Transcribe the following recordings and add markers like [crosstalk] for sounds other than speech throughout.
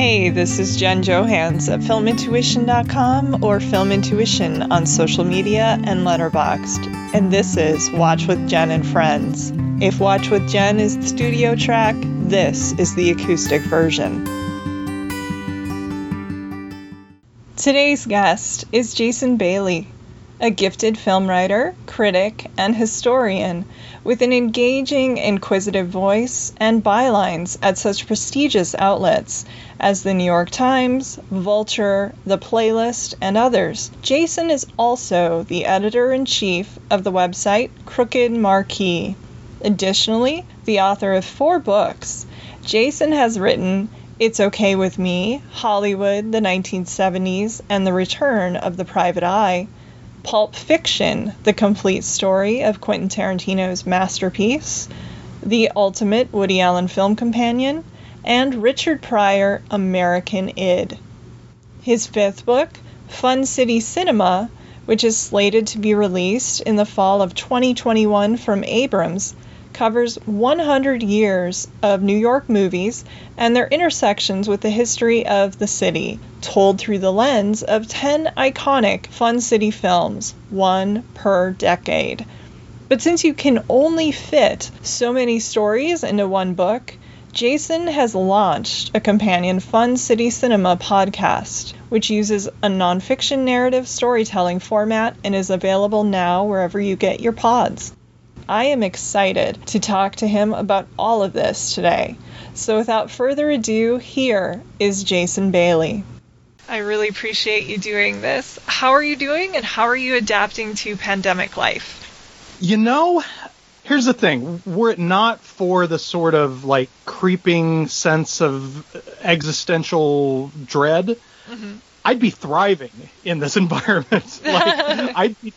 Hey, this is Jen Johans at filmintuition.com or filmintuition on social media and Letterboxd. And this is Watch with Jen and Friends. If Watch with Jen is the studio track, this is the acoustic version. Today's guest is Jason Bailey, a gifted film writer, critic, and historian with an engaging, inquisitive voice and bylines at such prestigious outlets as the New York Times, Vulture, The Playlist, and others. Jason is also the editor in chief of the website Crooked Marquee. Additionally, the author of four books, Jason has written It's Okay with Me, Hollywood, the 1970s, and the Return of the Private Eye. Pulp Fiction, the complete story of Quentin Tarantino's masterpiece, The Ultimate Woody Allen Film Companion, and Richard Pryor, American Id. His fifth book, Fun City Cinema, which is slated to be released in the fall of 2021 from Abrams, covers 100 years of New York movies and their intersections with the history of the city, told through the lens of 10 iconic Fun City films, one per decade. But since you can only fit so many stories into one book, Jason has launched a companion Fun City Cinema podcast, which uses a nonfiction narrative storytelling format and is available now wherever you get your pods. I am excited to talk to him about all of this today. So without further ado, here is Jason Bailey. I really appreciate you doing this. How are you doing and how are you adapting to pandemic life? You know, here's the thing were it not for the sort of like creeping sense of existential dread mm-hmm. i'd be thriving in this [laughs] environment like [laughs] i'd be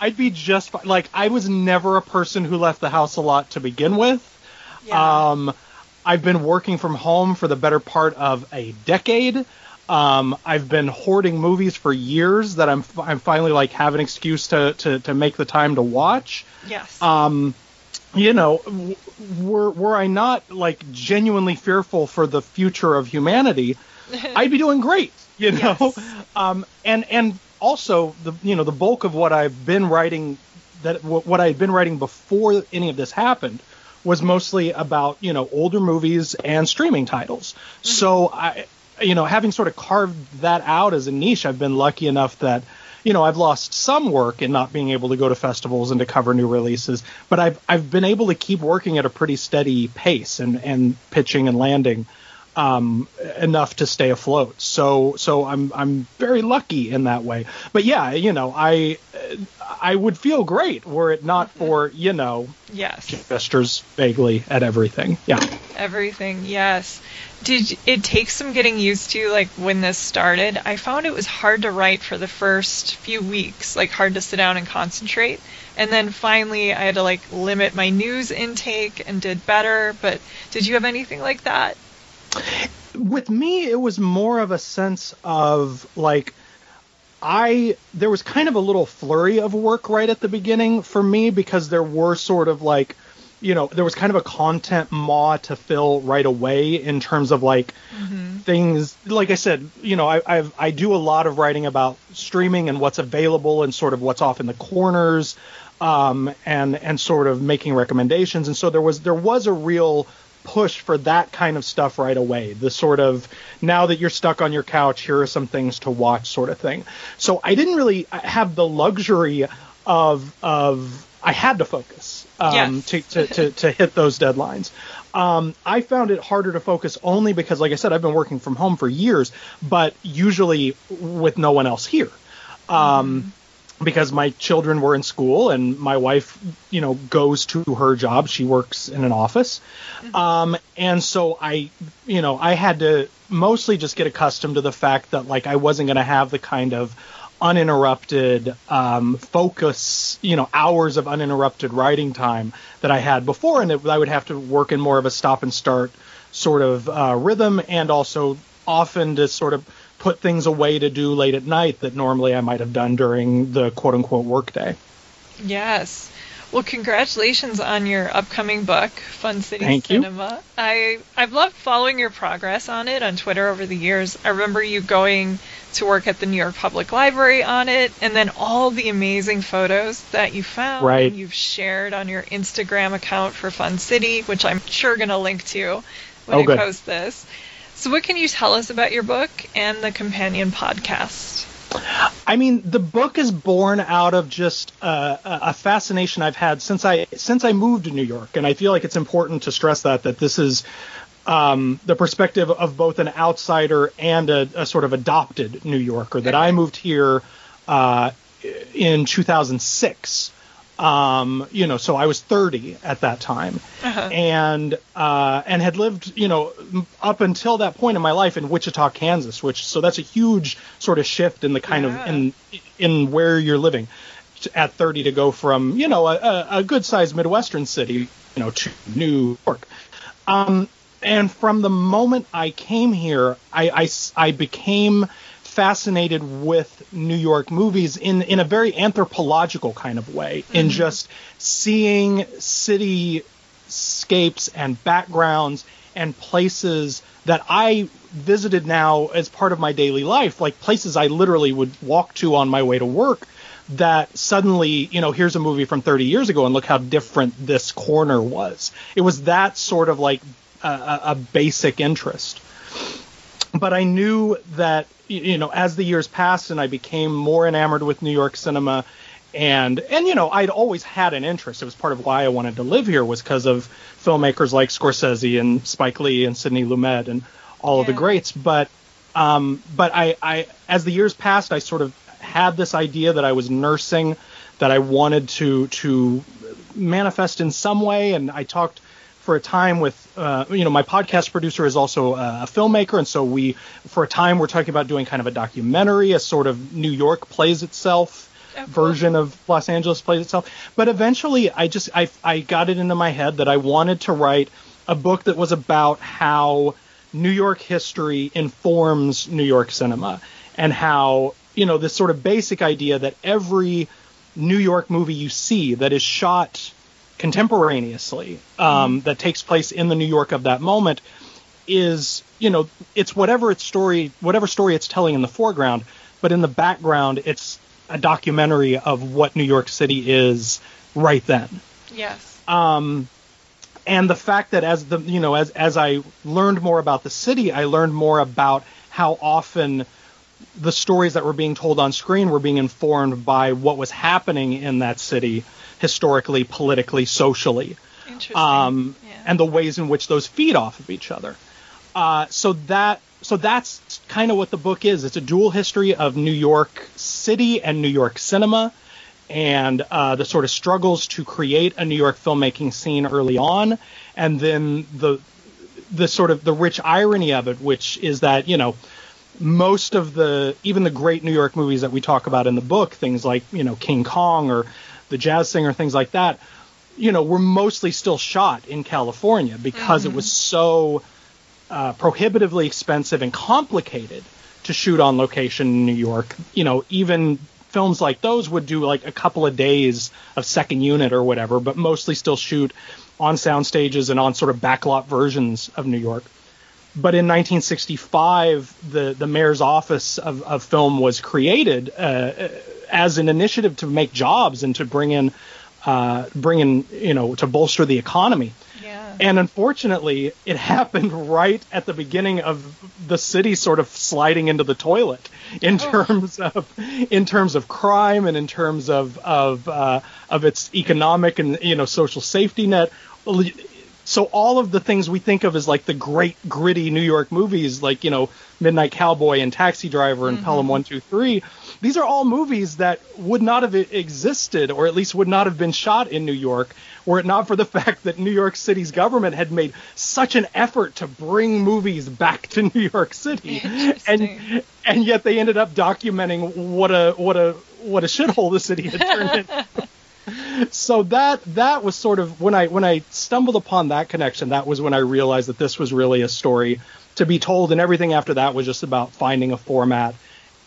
I'd be just fine. Like I was never a person who left the house a lot to begin with. Yeah. Um, I've been working from home for the better part of a decade. Um, I've been hoarding movies for years that I'm I'm finally like have an excuse to to to make the time to watch. Yes. Um, you know, were were I not like genuinely fearful for the future of humanity, [laughs] I'd be doing great. You know, yes. um, and and also the you know the bulk of what I've been writing that what I had been writing before any of this happened was mostly about you know older movies and streaming titles. Mm-hmm. So I you know having sort of carved that out as a niche, I've been lucky enough that you know I've lost some work in not being able to go to festivals and to cover new releases, but I've I've been able to keep working at a pretty steady pace and and pitching and landing um, enough to stay afloat. So so I'm I'm very lucky in that way. But yeah, you know, I I would feel great were it not mm-hmm. for you know yes gestures vaguely at everything. Yeah, everything. Yes. Did it take some getting used to like when this started? I found it was hard to write for the first few weeks, like hard to sit down and concentrate. And then finally I had to like limit my news intake and did better. But did you have anything like that? With me, it was more of a sense of like I there was kind of a little flurry of work right at the beginning for me because there were sort of like you know there was kind of a content maw to fill right away in terms of like mm-hmm. things like I said you know I I've, I do a lot of writing about streaming and what's available and sort of what's off in the corners um, and and sort of making recommendations and so there was there was a real push for that kind of stuff right away. The sort of now that you're stuck on your couch, here are some things to watch sort of thing. So I didn't really have the luxury of of I had to focus um, yes. to, to, to, to hit those deadlines. Um, I found it harder to focus only because, like I said, I've been working from home for years, but usually with no one else here. Um, mm because my children were in school and my wife, you know, goes to her job. She works in an office. Mm-hmm. Um, and so I, you know, I had to mostly just get accustomed to the fact that like I wasn't going to have the kind of uninterrupted um, focus, you know, hours of uninterrupted writing time that I had before, and it, I would have to work in more of a stop and start sort of uh, rhythm, and also often to sort of put things away to do late at night that normally I might have done during the quote unquote workday. Yes. Well, congratulations on your upcoming book, Fun City Thank Cinema. You. I I've loved following your progress on it on Twitter over the years. I remember you going to work at the New York Public Library on it, and then all the amazing photos that you found right. you've shared on your Instagram account for Fun City, which I'm sure going to link to when oh, I good. post this. So, what can you tell us about your book and the companion podcast? I mean, the book is born out of just uh, a fascination I've had since I since I moved to New York, and I feel like it's important to stress that that this is um, the perspective of both an outsider and a, a, sort of adopted New Yorker. That I moved here uh, in 2006. Um, you know, so I was 30 at that time, uh-huh. and uh, and had lived, you know, up until that point in my life in Wichita, Kansas, which so that's a huge sort of shift in the kind yeah. of in in where you're living at 30 to go from you know a, a good sized Midwestern city, you know, to New York. Um, and from the moment I came here, I, I, I became fascinated with New York movies in in a very anthropological kind of way, mm-hmm. in just seeing cityscapes and backgrounds and places that I visited now as part of my daily life, like places I literally would walk to on my way to work. That suddenly, you know, here's a movie from 30 years ago, and look how different this corner was. It was that sort of like a, a basic interest [laughs] but I knew that you know as the years passed and I became more enamored with New York cinema and and you know I'd always had an interest. It was part of why I wanted to live here was because of filmmakers like Scorsese and Spike Lee and Sidney Lumet and all yeah. of the greats. But um, but I, I as the years passed, I sort of had this idea that I was nursing that I wanted to to manifest in some way, and I talked for a time with, uh, you know, my podcast producer is also a filmmaker, and so we, for a time, we're talking about doing kind of a documentary, a sort of New York plays itself version of Los Angeles plays itself. But eventually, I just I I got it into my head that I wanted to write a book that was about how New York history informs New York cinema, and how you know this sort of basic idea that every New York movie you see that is shot contemporaneously um, mm. that takes place in the New York of that moment is you know it's whatever its story whatever story it's telling in the foreground but in the background it's a documentary of what New York City is right then yes um and the fact that as the you know as as I learned more about the city I learned more about how often the stories that were being told on screen were being informed by what was happening in that city historically, politically, socially, um, yeah. and the ways in which those feed off of each other. Uh, so that so that's kind of what the book is. It's a dual history of New York City and New York cinema, and uh, the sort of struggles to create a New York filmmaking scene early on, and then the the sort of the rich irony of it, which is that you know most of the even the great New York movies that we talk about in the book, things like you know King Kong or the jazz singer, things like that, you know, were mostly still shot in California because mm-hmm. it was so uh, prohibitively expensive and complicated to shoot on location in New York. You know, even films like those would do like a couple of days of second unit or whatever, but mostly still shoot on sound stages and on sort of backlot versions of New York. But in 1965, the, the mayor's office of, of film was created uh, as an initiative to make jobs and to bring in uh, bring in you know to bolster the economy. Yeah. And unfortunately, it [laughs] happened right at the beginning of the city sort of sliding into the toilet in oh. terms of in terms of crime and in terms of of uh, of its economic and you know social safety net. So all of the things we think of as like the great gritty New York movies, like you know Midnight Cowboy and Taxi Driver and mm-hmm. Pelham One Two Three, these are all movies that would not have existed, or at least would not have been shot in New York, were it not for the [laughs] fact that New York City's government had made such an effort to bring movies back to [laughs] New York City, and and yet they ended up documenting what a what a what a shithole the city had turned into. [laughs] so that that was sort of when I when I stumbled upon that connection, that was when I realized that this was really a story to be told, and everything after that was just about finding a format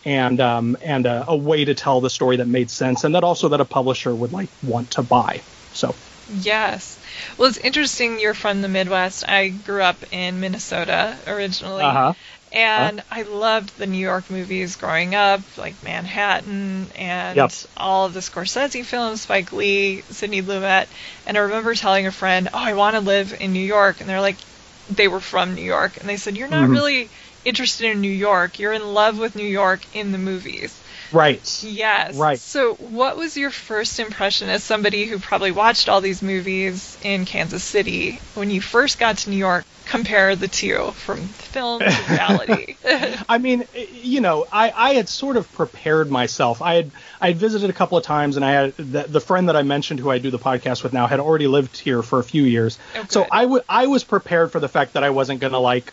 and um, and a, a, way to tell the story that made sense, and that also that a publisher would like want to buy. So. Yes. Well, it's interesting you're from the Midwest. I grew up in Minnesota originally. Uh-huh. And uh-huh. I loved the New York movies growing up, like Manhattan and yep. all of the Scorsese films, Spike Lee, Sidney Lumet. And I remember telling a friend, "Oh, I want to live in New York," and they're like, they were from New York, and they said, "You're not mm-hmm. really interested in New York. You're in love with New York in the movies." Right. Yes. Right. So, what was your first impression as somebody who probably watched all these movies in Kansas City when you first got to New York? Compare the two from film to reality. [laughs] I mean, you know, I, I had sort of prepared myself. I had I had visited a couple of times, and I had the, the friend that I mentioned who I do the podcast with now had already lived here for a few years. Oh, so I, w- I was prepared for the fact that I wasn't going to like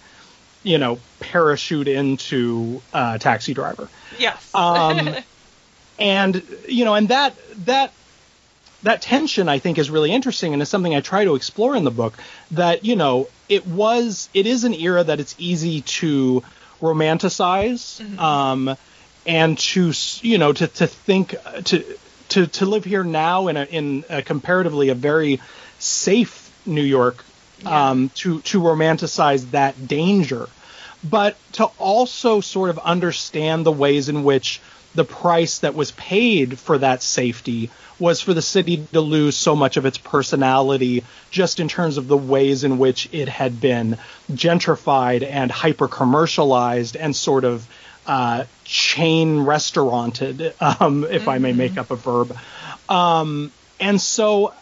you know, parachute into uh, Taxi Driver. Yes. um, [laughs] and you know, and that that that tension I think is really interesting and is something I try to explore in the book. That you know, it was it is an era that it's easy to romanticize mm-hmm. um, and to you know to to think to to to live here now in a in a comparatively a very safe New York yeah. um, to to romanticize that danger, but to also sort of understand the ways in which the price that was paid for that safety was for the city to lose so much of its personality just in terms of the ways in which it had been gentrified and hyper commercialized and sort of uh, chain restauranted, um, if mm-hmm. I may make mm-hmm. up a verb. Um, and so,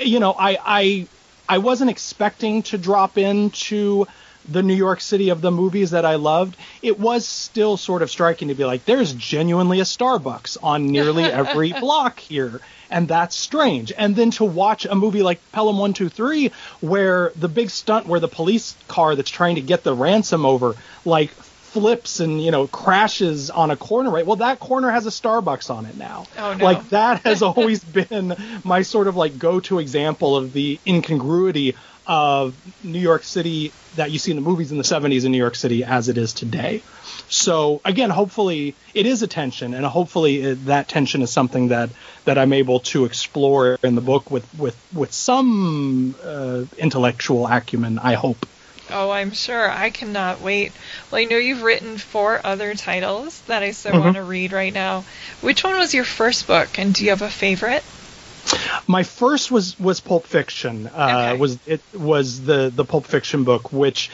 you know, I, I I wasn't expecting to drop into the New York City of the movies that I loved, it was still sort of striking to be like, there's genuinely a Starbucks on nearly [laughs] every block here. And that's strange. And then to watch a movie like Pelham 123, where the big stunt where the police car that's trying to get the ransom over, like flips and you know crashes on a corner right well that corner has a starbucks on it now oh, no. like that has [laughs] always been my sort of like go-to example of the incongruity of New York City that you see in the movies in the 70s in New York City as it is today. So again, hopefully it is a tension, and hopefully it, that tension is something that that I'm able to explore in the book with with with some uh, intellectual acumen. I hope. Oh, I'm sure. I cannot wait. Well, I know you've written four other titles that I so mm-hmm. want to read right now. Which one was your first book, and do you have a favorite? My first was was Pulp Fiction. Uh, okay. Was it was the the Pulp Fiction book, which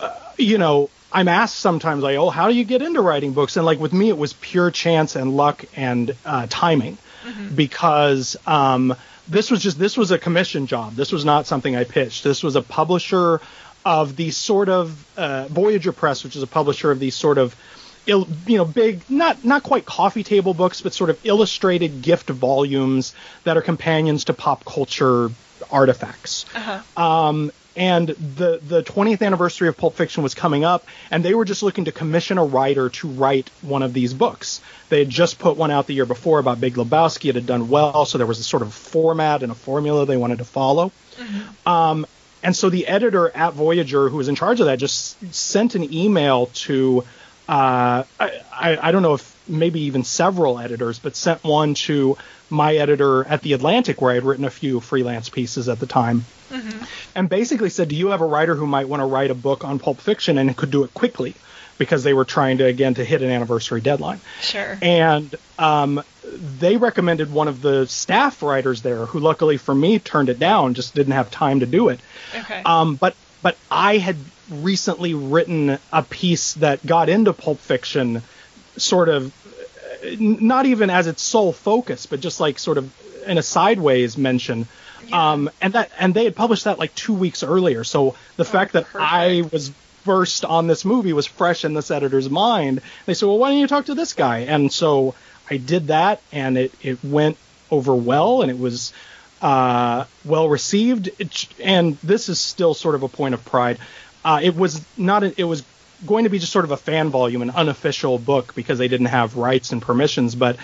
uh, you know I'm asked sometimes like, oh, how do you get into writing books? And like with me, it was pure chance and luck and uh, timing, mm-hmm. because um, this was just this was a commission job. This was not something I pitched. This was a publisher of the sort of uh, Voyageur Press, which is a publisher of these sort of you know big not not quite coffee table books but sort of illustrated gift volumes that are companions to pop culture artifacts uh-huh. um, and the the 20th anniversary of Pulp Fiction was coming up, and they were just looking to commission a writer to write one of these books. They had just put one out the year before about Big Lebowski. It had done well, so there was a sort of format and a formula they wanted to follow. Mm-hmm. Um, and so the editor at Voyageur, who was in charge of that, just sent an email to uh, I, I, don't know if maybe even several editors, but sent one to my editor at the Atlantic, where I had written a few freelance pieces at the time, mm-hmm. and basically said, "Do you have a writer who might want to write a book on Pulp Fiction and could do it quickly?" Because they were trying to again to hit an anniversary deadline. Sure. And um, they recommended one of the staff writers there, who luckily for me turned it down, just didn't have time to do it. Okay. Um, but but I had recently written a piece that got into Pulp Fiction, sort of not even as its sole focus, but just like sort of in a sideways mention. Yeah. Um, and that and they had published that like two weeks earlier. So the oh, fact that perfect. I was first on this movie was fresh in this editor's mind. They said, well, why don't you talk to this guy? And so I did that, and it it went over well, and it was uh, well received. It, and this is still sort of a point of pride. Uh, it was not. A, it was going to be just sort of a fan volume, an unofficial book because they didn't have rights and permissions. But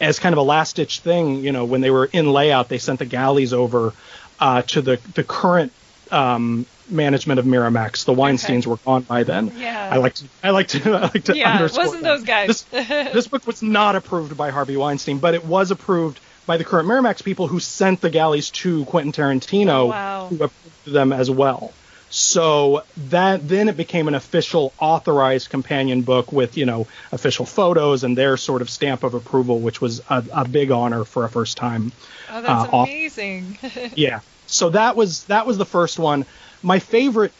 as kind of a last ditch thing, you know, when they were in layout, they sent the galleys over uh, to the the current um, management of Miramax. The Weinsteins okay. were gone by then. Yeah. I like to I like to [laughs] I like to yeah, underscore. wasn't that. those guys. this, this book was not approved by Harvey Weinstein, but it was approved by the current Miramax people who sent the galleys to Quentin Tarantino, Oh, wow. who approved them as well. So that then it became an official authorized companion book with you know official photos and their sort of stamp of approval, which was a, a big honor for a first time. Oh, that's Uh, amazing. [laughs] Yeah. So that was that was the first one. My favorite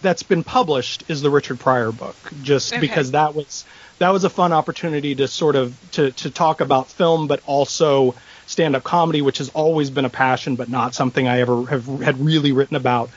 that's been published is the Richard Pryor book, just Okay. because that was that was a fun opportunity to sort of to to talk about film, but also stand up comedy, which has always been a passion, but not something I ever have had really written about.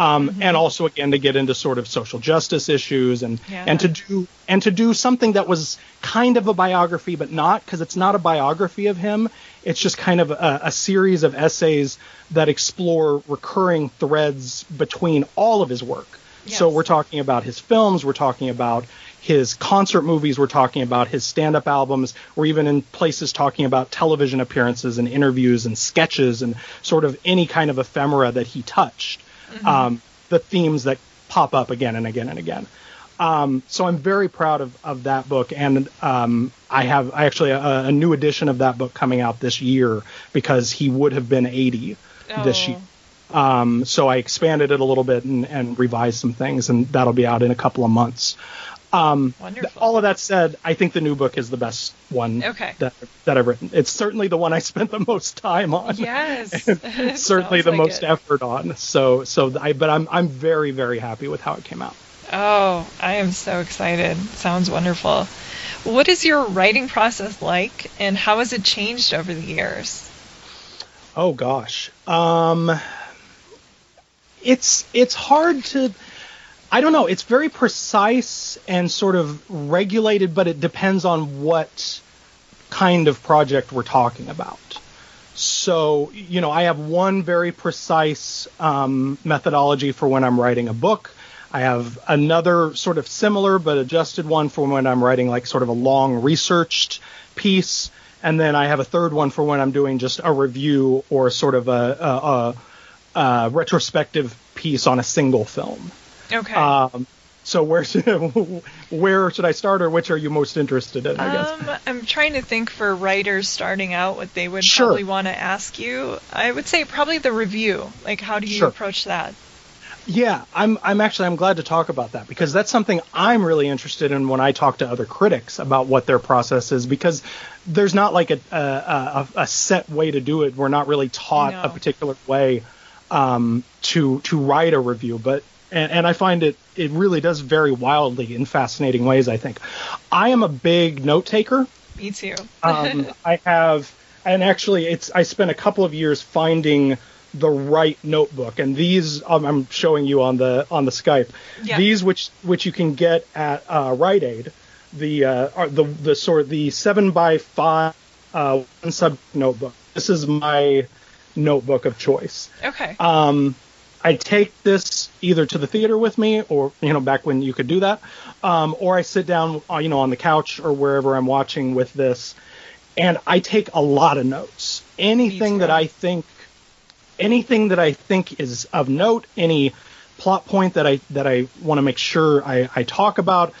Um, And also again to get into sort of social justice issues and Yeah. and to do and to do something that was kind of a biography, but not because it's not a biography of him. It's just kind of a, a series of essays that explore recurring threads between all of his work. So we're talking about his films, we're talking about his concert movies, we're talking about his stand-up albums, we're even in places talking about television appearances and interviews and sketches and sort of any kind of ephemera that he touched. Um, the themes that pop up again and again and again. Um, so I'm very proud of, of that book, and um, I have I actually a, a new edition of that book coming out this year because he would have been 80 this Oh. year. Um, so I expanded it a little bit and, and revised some things, and that'll be out in a couple of months. Um, all of that said, I think the new book is the best one Okay. that that I've written. It's certainly the one I spent the most time on. Yes. [laughs] [laughs] certainly the like most it. effort on. So so I but I'm I'm very very happy with how it came out. Oh, I am so excited. Sounds wonderful. What is your writing process like, and how has it changed over the years? Oh gosh. Um it's it's hard to I don't know, it's very precise and sort of regulated, but it depends on what kind of project we're talking about. So, you know, I have one very precise um, methodology for when I'm writing a book. I have another sort of similar but adjusted one for when I'm writing like sort of a long researched piece. And then I have a third one for when I'm doing just a review or sort of a, a, a, a retrospective piece on a single film. Okay. Um, so where should, [laughs] where should I start, or which are you most interested in? I guess. Um, I'm trying to think for writers starting out what they would Sure. probably want to ask you. I would say probably the review. Like, how do you Sure. approach that? Yeah, I'm I'm actually I'm glad to talk about that because that's something I'm really interested in when I talk to other critics about what their process is because there's not like a a, a, a set way to do it. We're not really taught No. a particular way um, to to write a review, but and, and I find it it really does vary wildly in fascinating ways. I think I am a big note taker. Me too. [laughs] um, I have, and actually, it's I spent a couple of years finding the right notebook, and these um, I'm showing you on the on the Skype. Yeah. These which which you can get at uh, Rite Aid, the uh, are the the sort the seven by five uh, one sub notebook. This is my notebook of choice. okay. Um, I take this either to the theater with me, or you know, back when you could do that, um, or I sit down, uh, you know, on the couch or wherever I'm watching with this, and I take a lot of notes. Anything that I think, anything that I think is of note, any plot point that I that I want to make sure I, I talk about,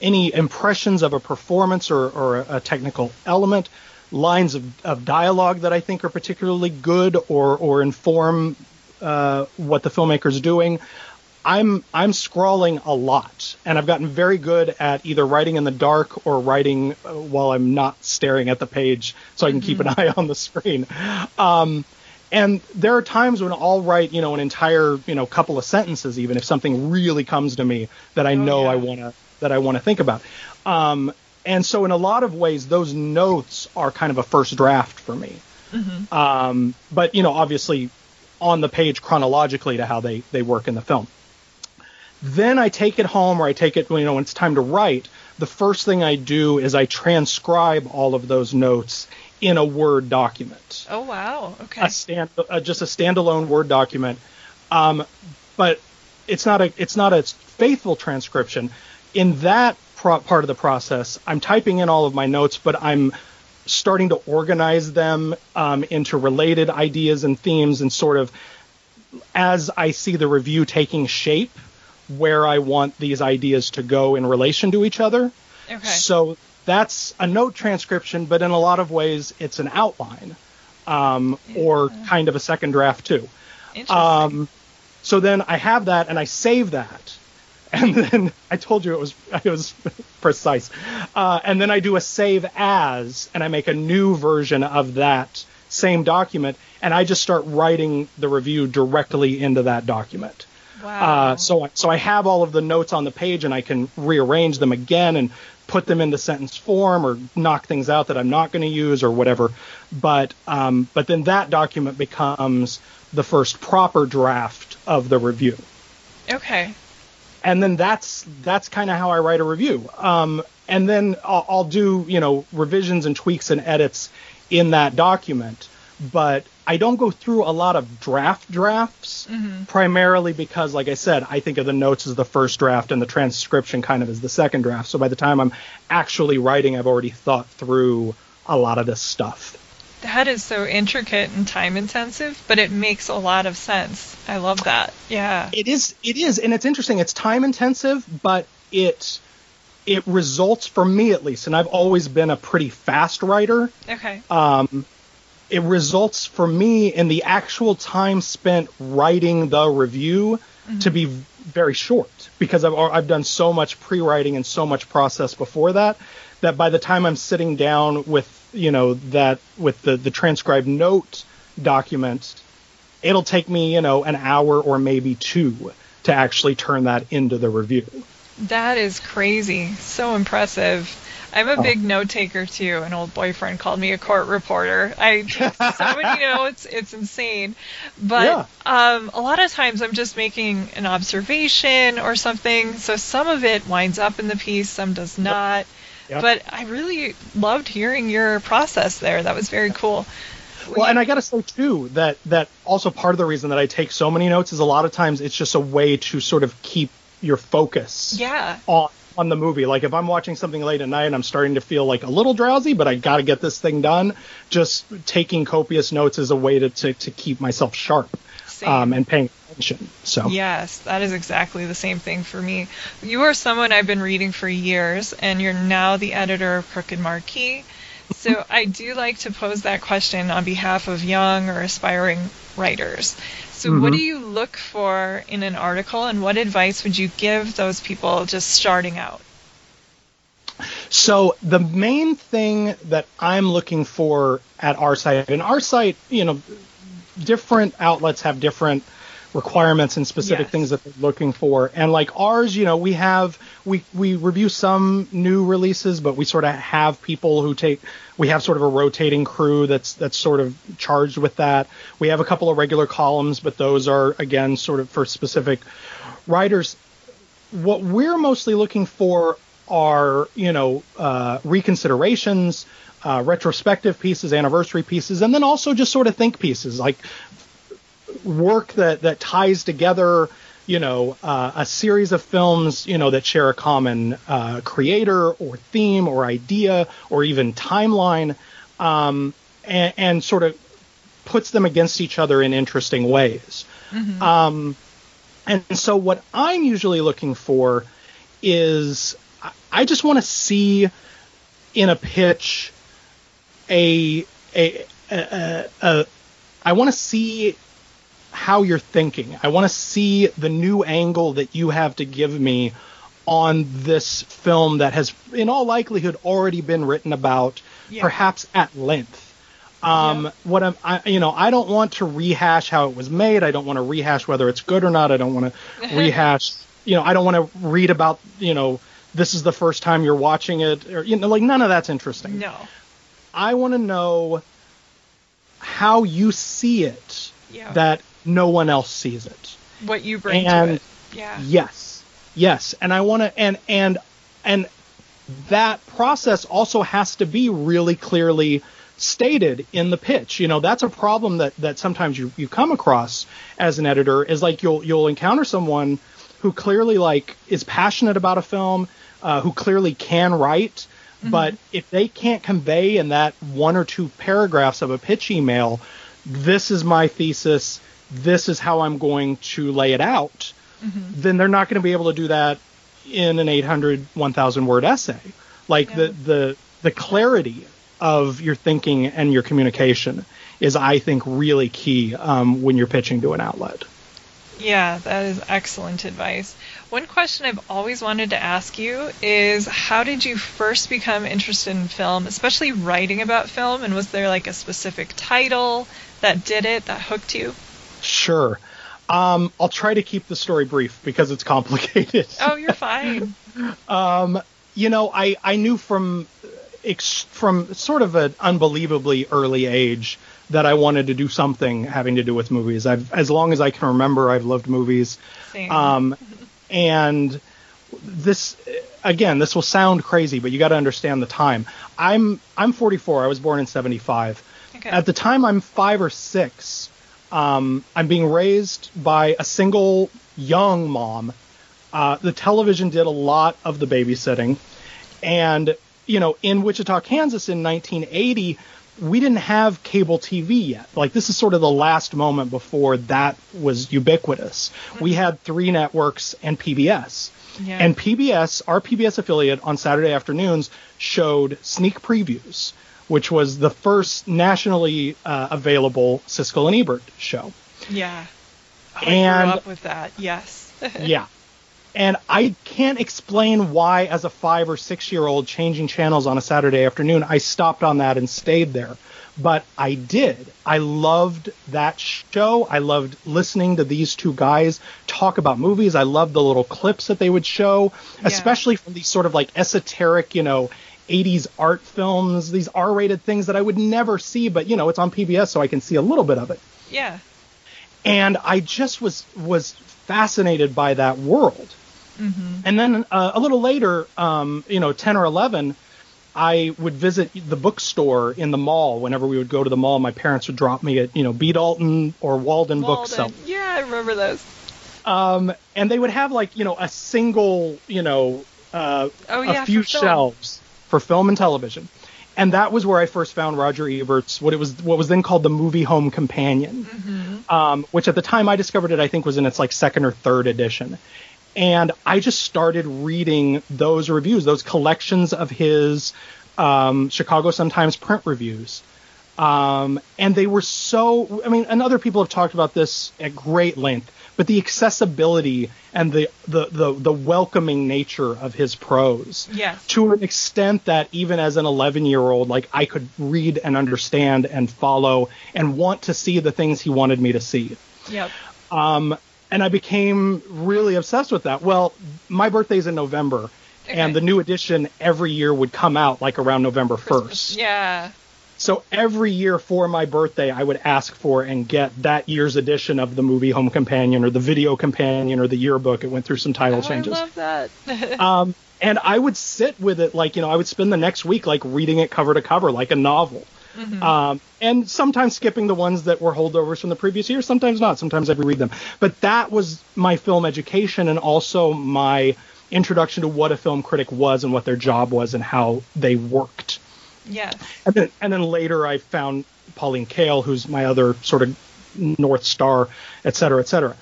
any impressions of a performance or, or a, technical element, lines of, of dialogue that I think are particularly good or or inform uh, what the filmmaker's doing. I'm I'm scrawling a lot, and I've gotten very good at either writing in the dark or writing uh, while I'm not staring at the page, so I can keep an eye on the screen. Um, and there are times when I'll write, you know, an entire, you know, couple of sentences, even if something really comes to me that I know yeah. I want to that I want to think about. Um, and so, in a lot of ways, those notes are kind of a first draft for me. Um, but you know, obviously, on the page chronologically to how they they work in the film. Then I take it home, or I take it, you know, when it's time to write. The first thing I do is I transcribe all of those notes in a Word document oh wow. Okay. a stand uh, just a standalone Word document. Um, but it's not a it's not a faithful transcription. In that pro- part of the process, I'm typing in all of my notes, but I'm starting to organize them um, into related ideas and themes, and sort of as I see the review taking shape, where I want these ideas to go in relation to each other. okay. So that's a note transcription, but in a lot of ways, it's an outline. um, or kind of a second draft too. Interesting. Um, so then I have that and I save that. [laughs] And then I told you it was [laughs] it was precise. Uh, and then I do a save as and I make a new version of that same document and I just start writing the review directly into that document. wow. Uh, so I- so I have all of the notes on the page and I can rearrange them again and put them into sentence form or knock things out that I'm not going to use or whatever. But um, but then that document becomes the first proper draft of the review, okay. And then that's that's kind of how I write a review. Um, and then I'll, I'll do you know revisions and tweaks and edits in that document, but I don't go through a lot of draft drafts primarily because, like I said, I think of the notes as the first draft and the transcription kind of as the second draft. So by the time I'm actually writing, I've already thought through a lot of this stuff. That is so intricate and time intensive, but it makes a lot of sense. I love that. Yeah. It is, it is, and it's interesting. It's time intensive, but it it results for me at least, and I've always been a pretty fast writer. Okay. um, it results for me in the actual time spent writing the review to be very short because I've I've done so much pre-writing and so much process before that that by the time I'm sitting down with you know that with the the transcribed note document, it'll take me you know an hour or maybe two to actually turn that into the review. That is crazy. So impressive. I'm a big note taker too. An old boyfriend called me a court reporter. I take so many [laughs] notes, it's insane. But Yeah. um, a lot of times I'm just making an observation or something. So some of it winds up in the piece, some does not. Yep. But I really loved hearing your process there. That was very cool. Well, and I got to say too that that also part of the reason that I take so many notes is a lot of times it's just a way to sort of keep your focus Yeah. on on the movie. Like if I'm watching something late at night and I'm starting to feel like a little drowsy, but I got to get this thing done, just taking copious notes is a way to to, to keep myself sharp Same. um, and paying attention. So Yes, that is exactly the same thing for me. You are someone I've been reading for years, and you're now the editor of Crooked Marquee. So [laughs] I do like to pose that question on behalf of young or aspiring writers. So what Mhm. do you look for in an article, and what advice would you give those people just starting out? So the main thing that I'm looking for at our site, and our site, you know, different outlets have different requirements and specific Yes. things that they're looking for. And like ours, you know, we have we we review some new releases, but we sort of have people who take we have sort of a rotating crew that's that's sort of charged with that. We have a couple of regular columns, but those are again sort of for specific writers what we're mostly looking for are you know uh, reconsiderations uh, retrospective pieces anniversary pieces and then also just sort of think pieces like work that that ties together you know uh, a series of films you know that share a common uh, creator or theme or idea or even timeline um, and, and sort of puts them against each other in interesting ways. Um, and so what I'm usually looking for is I just want to see in a pitch a a, a, a, a I want to see how you're thinking. I want to see the new angle that you have to give me on this film that has in all likelihood already been written about Yeah. perhaps at length. Um, Yeah. what I'm, I, you know, I don't want to rehash how it was made. I don't want to rehash whether it's good or not. I don't want to [laughs] rehash, you know, I don't want to read about, you know, this is the first time you're watching it or, you know, like none of that's interesting. No. I want to know how you see it Yeah. that no one else sees it. what you bring and- to it. Yeah. Yes. Yes. And I want to and and and that process also has to be really clearly stated in the pitch. You know, that's a problem that that sometimes you you come across as an editor is like you'll you'll encounter someone who clearly like is passionate about a film, uh, who clearly can write, but if they can't convey in that one or two paragraphs of a pitch email, this is my thesis, this is how I'm going to lay it out, then they're not going to be able to do that in an 800 1000 word essay. Like the the the clarity of your thinking and your communication is, I think, really key um, when you're pitching to an outlet. Yeah, that is excellent advice. One question I've always wanted to ask you is how did you first become interested in film, especially writing about film? And was there like a specific title that did it, that hooked you? Sure. Um, I'll try to keep the story brief because it's complicated. [laughs] Oh, you're fine. [laughs] um, you know, I, I knew from from sort of an unbelievably early age that I wanted to do something having to do with movies. I've, as long as I can remember, I've loved movies. Same. Um, and this, again, this will sound crazy, but you got to understand the time. I'm I'm 44. I was born in 75. Okay. At the time, I'm five or six. Um, I'm being raised by a single young mom. Uh, the television did a lot of the babysitting, and you know, in Wichita, Kansas, in 1980 we didn't have cable TV yet. Like this is sort of the last moment before that was ubiquitous. We had three networks and PBS. Yeah. And PBS, our PBS affiliate on Saturday afternoons showed sneak previews, which was the first nationally uh, available Siskel and Ebert show. yeah. I And- grew up with that. Yes. [laughs] yeah. And I can't explain why, as a five or six year old changing channels on a Saturday afternoon, I stopped on that and stayed there. But I did. I loved that show. I loved listening to these two guys talk about movies. I loved the little clips that they would show, Yeah. especially from these sort of like esoteric, you know, 80s art films, these R rated things that I would never see, but, you know, it's on PBS, so I can see a little bit of it yeah. and I just was was fascinated by that world. And then uh, a little later, um, you know, ten or eleven, I would visit the bookstore in the mall. Whenever we would go to the mall, my parents would drop me at you know B. Dalton or Walden, Bookseller, Walden. Yeah, I remember those. um, and they would have like you know a single you know uh, Oh, yeah, a few for shelves for film and television. And that was where I first found Roger Ebert's what it was what was then called the Movie Home Companion, Mm-hmm. um, which at the time I discovered it I think was in its like second or third edition, and I just started reading those reviews, those collections of his um, Chicago Sun Times print reviews, um, and they were so. I mean, and other people have talked about this at great length, but the accessibility and the the the, the welcoming nature of his prose Yes. to an extent that even as an 11 year old, like I could read and understand and follow and want to see the things he wanted me to see. Yep. Um, and I became really obsessed with that. Well, my birthday's in November, and the new edition every year would come out like around November 1st. Yeah. So every year for my birthday, I would ask for and get that year's edition of the movie Home Companion or the video companion or the yearbook. It went through some title Oh, changes. I love that. [laughs] Um, and I would sit with it like, you know, I would spend the next week like reading it cover to cover like a novel. Um, and sometimes skipping the ones that were holdovers from the previous year, sometimes not. Sometimes I reread them. But that was my film education and also my introduction to what a film critic was and what their job was and how they worked. yes. And then, and then later I found Pauline Kael, who's my other sort of North Star, et cetera, et cetera.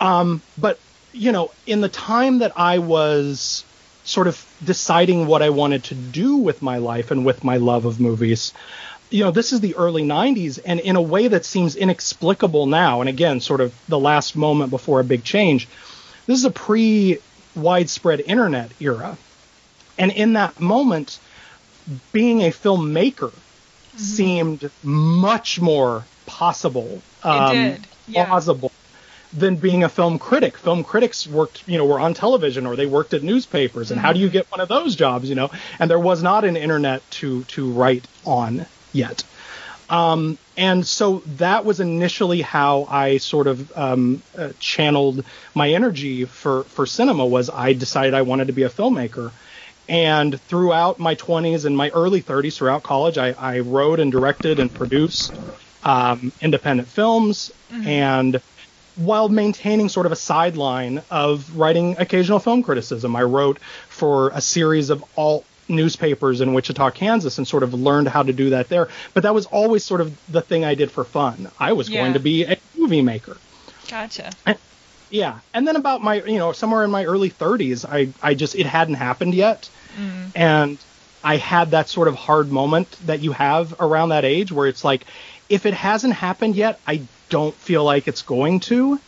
Um, but, you know, in the time that I was sort of deciding what I wanted to do with my life and with my love of movies, you know, this is the early 90s, and in a way that seems inexplicable now, and again, sort of the last moment before a big change, this is a pre widespread internet era. And in that moment, being a filmmaker seemed much more possible, um, yeah. plausible than being a film critic. Film critics worked, you know, were on television or they worked at newspapers. And how do you get one of those jobs, you know? And there was not an internet to to write on yet. Um, and so that was initially how I sort of um, uh, channeled my energy for for cinema. Was I decided I wanted to be a filmmaker, and throughout my 20s and my early 30s, throughout college, I, I wrote and directed and produced um, independent films, and while maintaining sort of a sideline of writing occasional film criticism, I wrote for a series of alt newspapers in Wichita, Kansas, and sort of learned how to do that there. But that was always sort of the thing I did for fun. I was Yeah. going to be a movie maker. Gotcha. Yeah, and then about my, you know, somewhere in my early 30s, I, I just it hadn't happened yet, mm. and I had that sort of hard moment that you have around that age where it's like, if it hasn't happened yet, I don't feel like it's going to.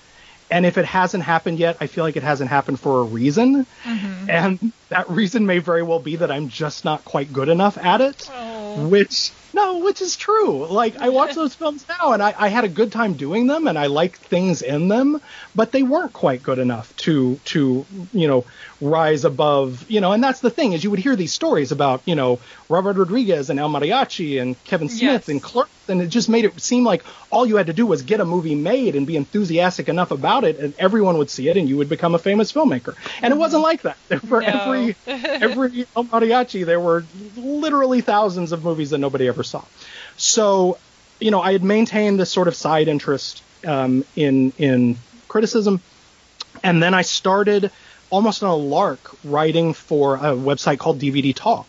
And if it hasn't happened yet, I feel like it hasn't happened for a reason. Mm-hmm. And that reason may very well be that I'm just not quite good enough at it, oh. which no, which is true. Like I watch [laughs] those films now, and I, I, had a good time doing them, and I liked things in them, but they weren't quite good enough to to you know rise above you know. And that's the thing is you would hear these stories about you know Robert Rodriguez and El Mariachi and Kevin Smith yes. and Clerks, and it just made it seem like all you had to do was get a movie made and be enthusiastic enough about it, and everyone would see it, and you would become a famous filmmaker. And it wasn't mm-hmm. like that. For no. every every [laughs] El Mariachi, there were literally thousands of movies that nobody ever saw. So, you know, I had maintained this sort of side interest um, in in criticism, and then I started almost on a lark writing for a website called DVD Talk.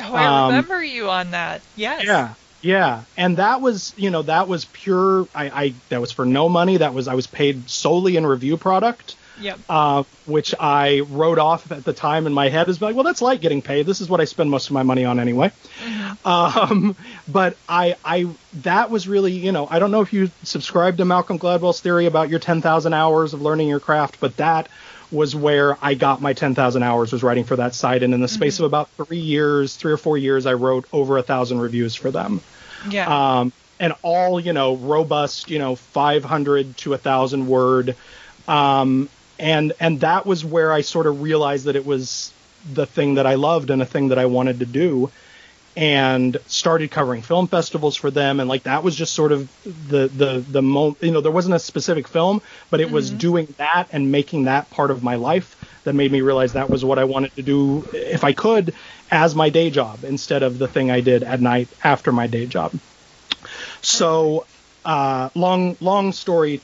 Oh, I um, remember you on that. Yes. Yeah. Yeah, and that was, you know, that was pure. I, I that was for no money. That was I was paid solely in review product. Yep. Uh, which I wrote off at the time in my head as like, well, that's like getting paid. This is what I spend most of my money on anyway. Mm-hmm. Um, but I, I, that was really, you know, I don't know if you subscribe to Malcolm Gladwell's theory about your 10,000 hours of learning your craft, but that was where I got my 10,000 hours was writing for that site. And in the space mm-hmm. of about three years, three or four years, I wrote over a thousand reviews for them. Yeah. Um, and all, you know, robust, you know, 500 to a thousand word, um, and and that was where I sort of realized that it was the thing that I loved and a thing that I wanted to do and started covering film festivals for them. And like that was just sort of the the the moment you know there wasn't a specific film but it mm-hmm. was doing that and making that part of my life that made me realize that was what I wanted to do if I could as my day job instead of the thing I did at night after my day job. So uh, long long story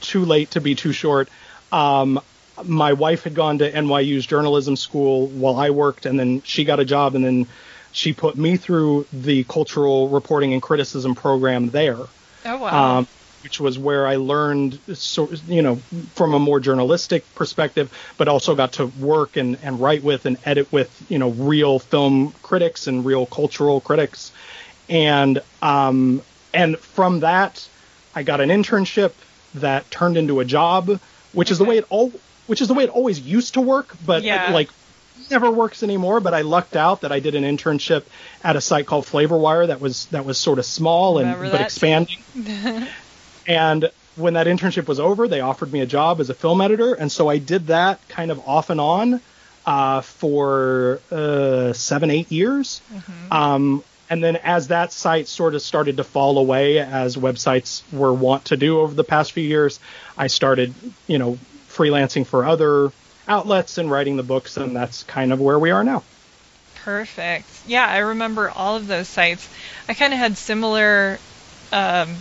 too late to be too short um, my wife had gone to NYU's journalism school while I worked, and then she got a job, and then she put me through the cultural reporting and criticism program there. Oh wow. Um, which was where I learned, so, you know, from a more journalistic perspective, but also got to work and, and write with and edit with, you know, real film critics and real cultural critics. And um, and from that, I got an internship that turned into a job which okay. is the way it all which is the way it always used to work, but yeah. like never works anymore. But I lucked out that I did an internship at a site called FlavorWire that was that was sort of small and but expanding. [laughs] and when that internship was over, they offered me a job as a film editor, and so I did that kind of off and on uh, for uh, seven, eight years. Mm-hmm. Um, and then as that site sort of started to fall away, as websites were wont to do over the past few years, I started, you know, freelancing for other outlets and writing the books, and that's kind of where we are now. Perfect. Yeah, I remember all of those sites. I kind of had similar um,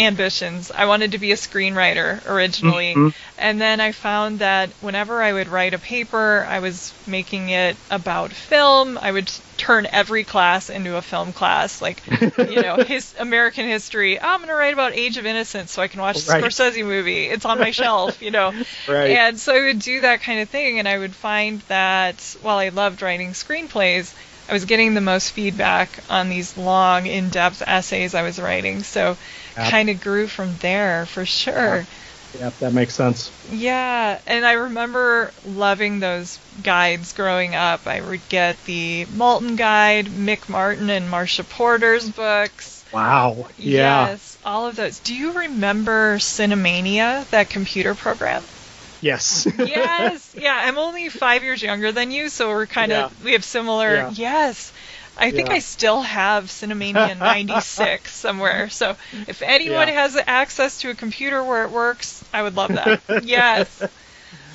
ambitions. I wanted to be a screenwriter originally. Mm-hmm. And then I found that whenever I would write a paper, I was making it about film. I would turn every class into a film class, like, you know, [laughs] his American history. Oh, I'm going to write about Age of Innocence so I can watch right. Scorsese movie. It's on my shelf, you know. Right. And so I would do that kind of thing. And I would find that while I loved writing screenplays, I was getting the most feedback on these long, in-depth essays I was writing. So yep. kind of grew from there for sure. Yep. yep, that makes sense. Yeah, and I remember loving those guides growing up. I would get the Maltin Guide, Mick Martin and Marsha Porter's books. Wow. Yeah. Yes, all of those. Do you remember Cinemania, that computer program? Yes. [laughs] yes. Yeah, I'm only five years younger than you, so we're kind of yeah. we have similar. Yeah. Yes. I think yeah. I still have Cinemania [laughs] 96 somewhere. So if anyone has access to a computer where it works, I would love that. [laughs] yes.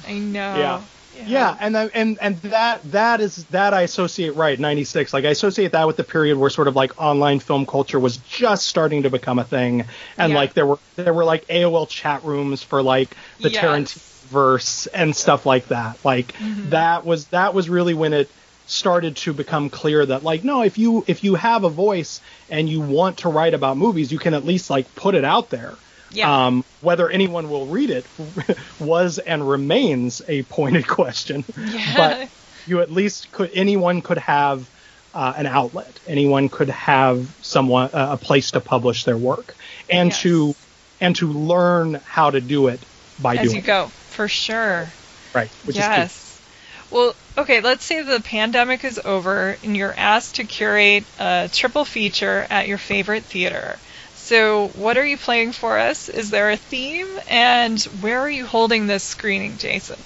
I know. Yeah. Yeah. yeah, and and and that that is that I associate right 96 like I associate that with the period where sort of like online film culture was just starting to become a thing and yeah. like there were there were like AOL chat rooms for like the yes. Tarantino verse and stuff like that. Like mm-hmm. that was that was really when it started to become clear that like no if you if you have a voice and you want to write about movies you can at least like put it out there yeah. Um, whether anyone will read it [laughs] was and remains a pointed question. [laughs] Yeah. But you at least could anyone could have uh, an outlet. Anyone could have someone uh, a place to publish their work and Yes. to and to learn how to do it by As doing you go, for sure. Right. Which is yes. Well, okay, let's say the pandemic is over and you're asked to curate a triple feature at your favorite theater. So, what are you playing for us? Is there a theme? And where are you holding this screening, Jason?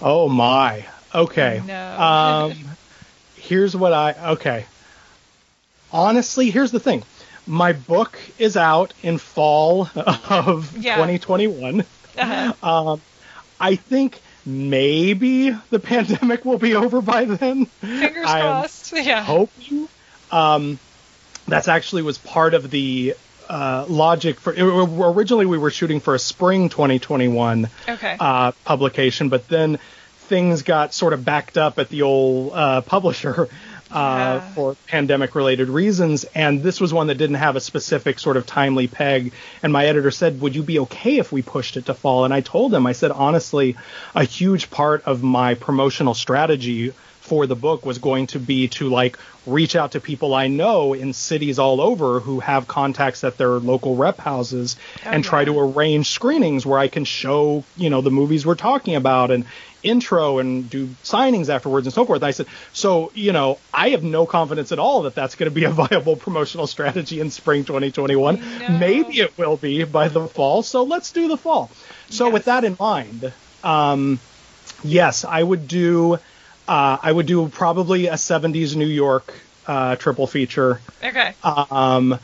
Oh my. Okay. No. [laughs] um, here's what I okay. Honestly, here's the thing. My book is out in fall [laughs] of Yeah. 2021. Uh-huh. [laughs] Um, I think maybe the pandemic will be over by then. Fingers I crossed. [laughs] Yeah. hoping. Um, that's actually was part of the uh, logic for. Originally, we were shooting for a spring 2021 Okay. uh, publication, but then things got sort of backed up at the old uh, publisher uh, Yeah. for pandemic related reasons. And this was one that didn't have a specific sort of timely peg. And my editor said, Would you be okay if we pushed it to fall? And I told him, I said, honestly, a huge part of my promotional strategy for the book was going to be to like reach out to people I know in cities all over who have contacts at their local rep houses Oh, and try to arrange screenings where I can show, you know, the movies we're talking about and intro and do signings afterwards and so forth. I said, so, you know, I have no confidence at all that that's going to be a [laughs] viable promotional strategy in spring 2021. I know. Maybe it will be by the fall. So let's do the fall. So Yes. with that in mind, um, yes, I would do, uh, I would do probably a 70s New York uh, triple feature okay. um,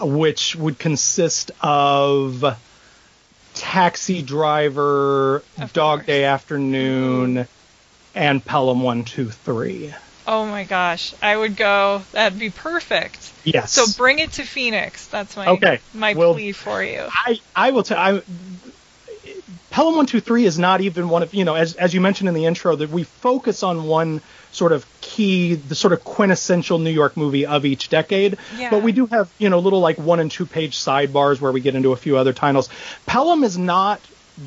which would consist of Taxi Driver, Of Dog course. Day Afternoon, and Pelham One Two Three. Oh my gosh. I would go. That'd be perfect. Yes. So bring it to Phoenix. That's my Okay, my well- plea for you. I I will tell. I Pelham One Two Three is not even one of you know as as you mentioned in the intro that we focus on one sort of key the sort of quintessential New York movie of each decade. Yeah. But we do have you know little like one and two page sidebars where we get into a few other titles. Pelham is not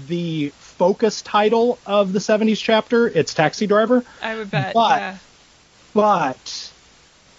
the focus title of the 70s chapter. It's Taxi Driver. I would bet. But- yeah. But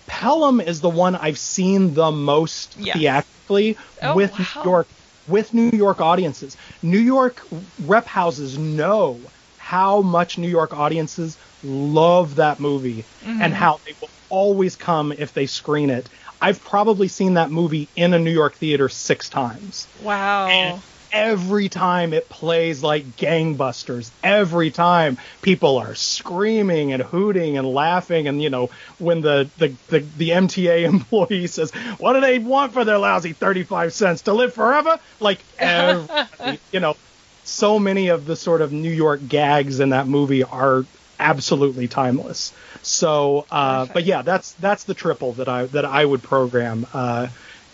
Pelham is the one I've seen the most theatrically Oh, with wow. New York with New York audiences. New York rep houses know how much New York audiences love that movie Mm-hmm. and how they will always come if they screen it. I've probably seen that movie in a New York theater six times. Wow. And every time it plays like gangbusters, every time people are screaming and hooting and laughing, and you know when the the the, the MTA [laughs] employee says, "What do they want for their lousy thirty-five cents to live forever?" Like [laughs] every, you know, so many of the sort of New York gags in that movie are absolutely timeless. So, uh, but yeah, that's that's the triple that I that I would program, uh,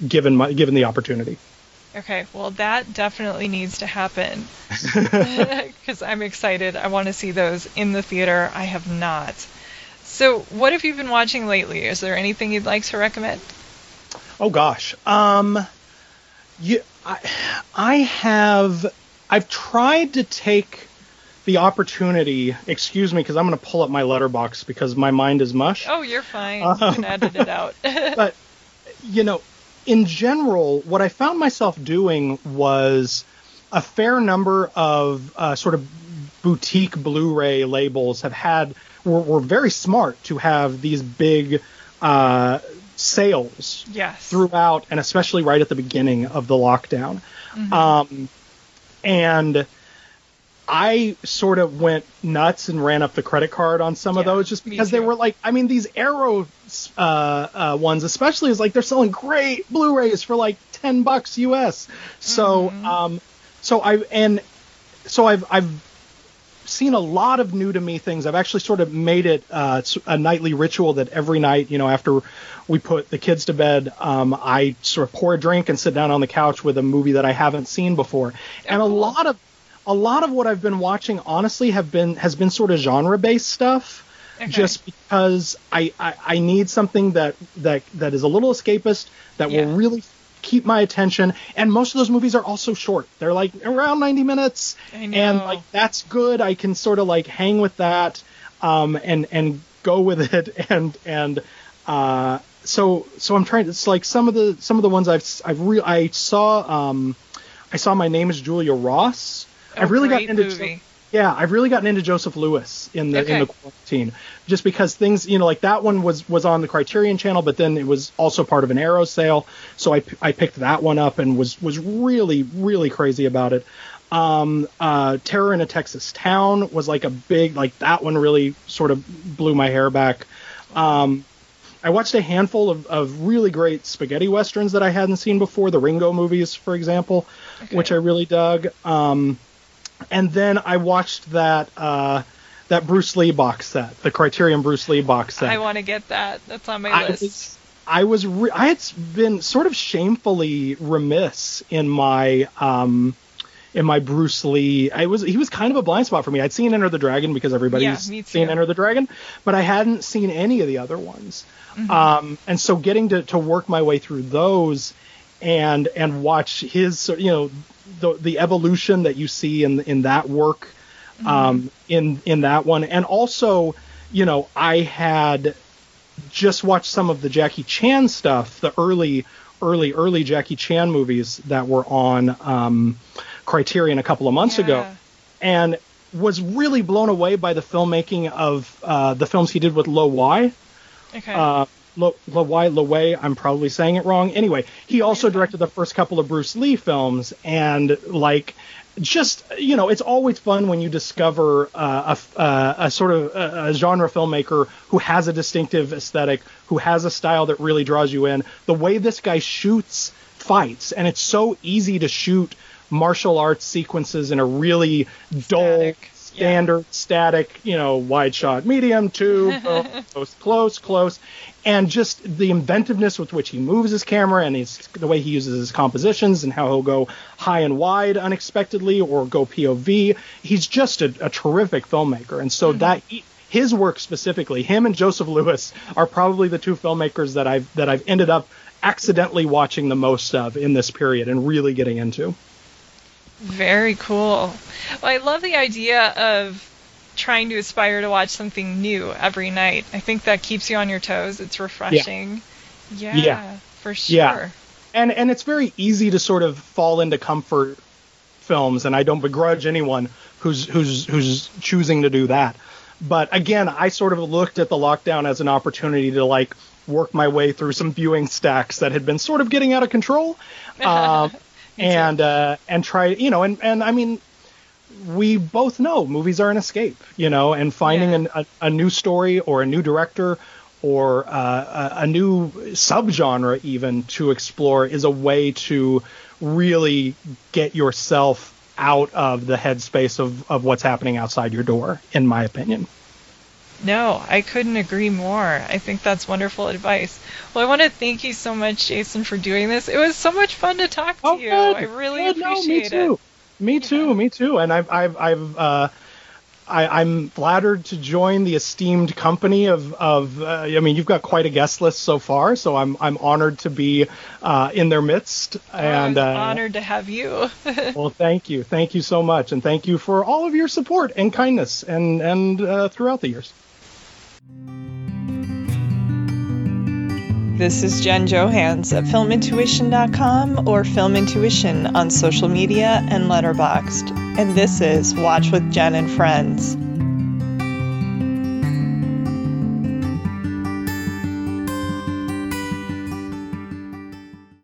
given my given the opportunity. Okay, well, that definitely needs to happen [laughs] [laughs] because I'm excited. I want to see those in the theater. I have not. So, what have you been watching lately? Is there anything you'd like to recommend? Oh gosh. Um you, I, I have I've tried to take the opportunity, excuse me because I'm going to pull up my Letterboxd because my mind is mush. Oh, you're fine. Um, you can edit it out. [laughs] But you know, in general, what I found myself doing was a fair number of uh, sort of boutique Blu-ray labels have had were, were very smart to have these big uh, sales yes. throughout and especially right at the beginning of the lockdown. Um, and I sort of went nuts and ran up the credit card on some of those just because they were like, I mean, these Arrow uh, uh, ones, especially, is like they're selling great Blu-rays for like ten bucks US. So, Mm-hmm. um, so I and so I've I've seen a lot of new to me things. I've actually sort of made it uh, a nightly ritual that every night, you know, after we put the kids to bed, um, I sort of pour a drink and sit down on the couch with a movie that I haven't seen before. and a lot of a lot of what I've been watching, honestly, have been has been sort of genre based stuff. Okay. Just because I, I, I need something that, that that is a little escapist that Yeah. will really keep my attention. And most of those movies are also short. They're like around 90 minutes and like that's good. I can sort of like hang with that. um, and and go with it [laughs] and and uh, so so I'm trying. To it's like some of the some of the ones I've I've re- I saw um, I saw my name is Julia Ross. I've really gotten into movie. yeah, I've really gotten into Joseph Lewis in the in Okay. the quarantine, just because things, you know, like that one was was on the Criterion Channel, but then it was also part of an Arrow sale, so I I picked that one up and was was really really crazy about it. Um, uh, Terror in a Texas Town was like a big like that one really sort of blew my hair back. Um, I watched a handful of, of really great spaghetti westerns that I hadn't seen before, the Ringo movies, for example, Okay. which I really dug. Um, and then I watched that uh, that Bruce Lee box set, the Criterion Bruce Lee box set. I want to get that. That's on my I list. I was re- I had been sort of shamefully remiss in my um in my Bruce Lee. I was he was kind of a blind spot for me. I'd seen Enter the Dragon because everybody's Yeah, seen Enter the Dragon, but I hadn't seen any of the other ones. Mm-hmm. Um, and so getting to, to work my way through those and and watch his you know the the evolution that you see in in that work Mm-hmm. um, in in that one, and also you know I had just watched some of the Jackie Chan stuff, the early early early Jackie Chan movies that were on um, Criterion a couple of months ago, and was really blown away by the filmmaking of uh, the films he did with Lo Y. Okay. uh, Lo, Lo, Wai, Lo Wei, I'm probably saying it wrong. Anyway, he also directed the first couple of Bruce Lee films, and like, just you know, it's always fun when you discover uh, a, uh, a sort of a, a genre filmmaker who has a distinctive aesthetic, who has a style that really draws you in. The way this guy shoots fights, and it's so easy to shoot martial arts sequences in a really dull Static, yeah. standard static, you know, wide shot, medium, two, [laughs] oh, close, close, close, and just the inventiveness with which he moves his camera and his, the way he uses his compositions and how he'll go high and wide unexpectedly or go POV. He's just a, a terrific filmmaker, and so mm-hmm. that his work specifically, him and Joseph Lewis are probably the two filmmakers that I've that I've ended up accidentally watching the most of in this period and really getting into. Very cool. Well, I love the idea of trying to aspire to watch something new every night. I think that keeps you on your toes. It's refreshing. Yeah, Yeah. for sure. Yeah. and and it's very easy to sort of fall into comfort films and I don't begrudge anyone who's who's who's choosing to do that. But again, I sort of looked at the lockdown as an opportunity to like work my way through some viewing stacks that had been sort of getting out of control. Um, [laughs] and uh, and try you know and and I mean we both know movies are an escape, you know, and finding Yeah. an, a, a new story or a new director or uh, a, a new subgenre even to explore is a way to really get yourself out of the headspace of, of what's happening outside your door, in my opinion. No, I couldn't agree more. I think that's wonderful advice. Well, I want to thank you so much, Jason, for doing this. It was so much fun to talk to you. I really Oh, Good. No, appreciate me too. it. Me too. Me too. And I've I've I've uh, I, I'm flattered to join the esteemed company of of. Uh, I mean, you've got quite a guest list so far, so I'm I'm honored to be uh, in their midst. And I'm uh, honored to have you. [laughs] well, thank you, thank you so much, and thank you for all of your support and kindness and and uh, throughout the years. This is Jen Johans at filmintuition.com or Film Intuition on social media and Letterboxd. And this is Watch with Jen and Friends.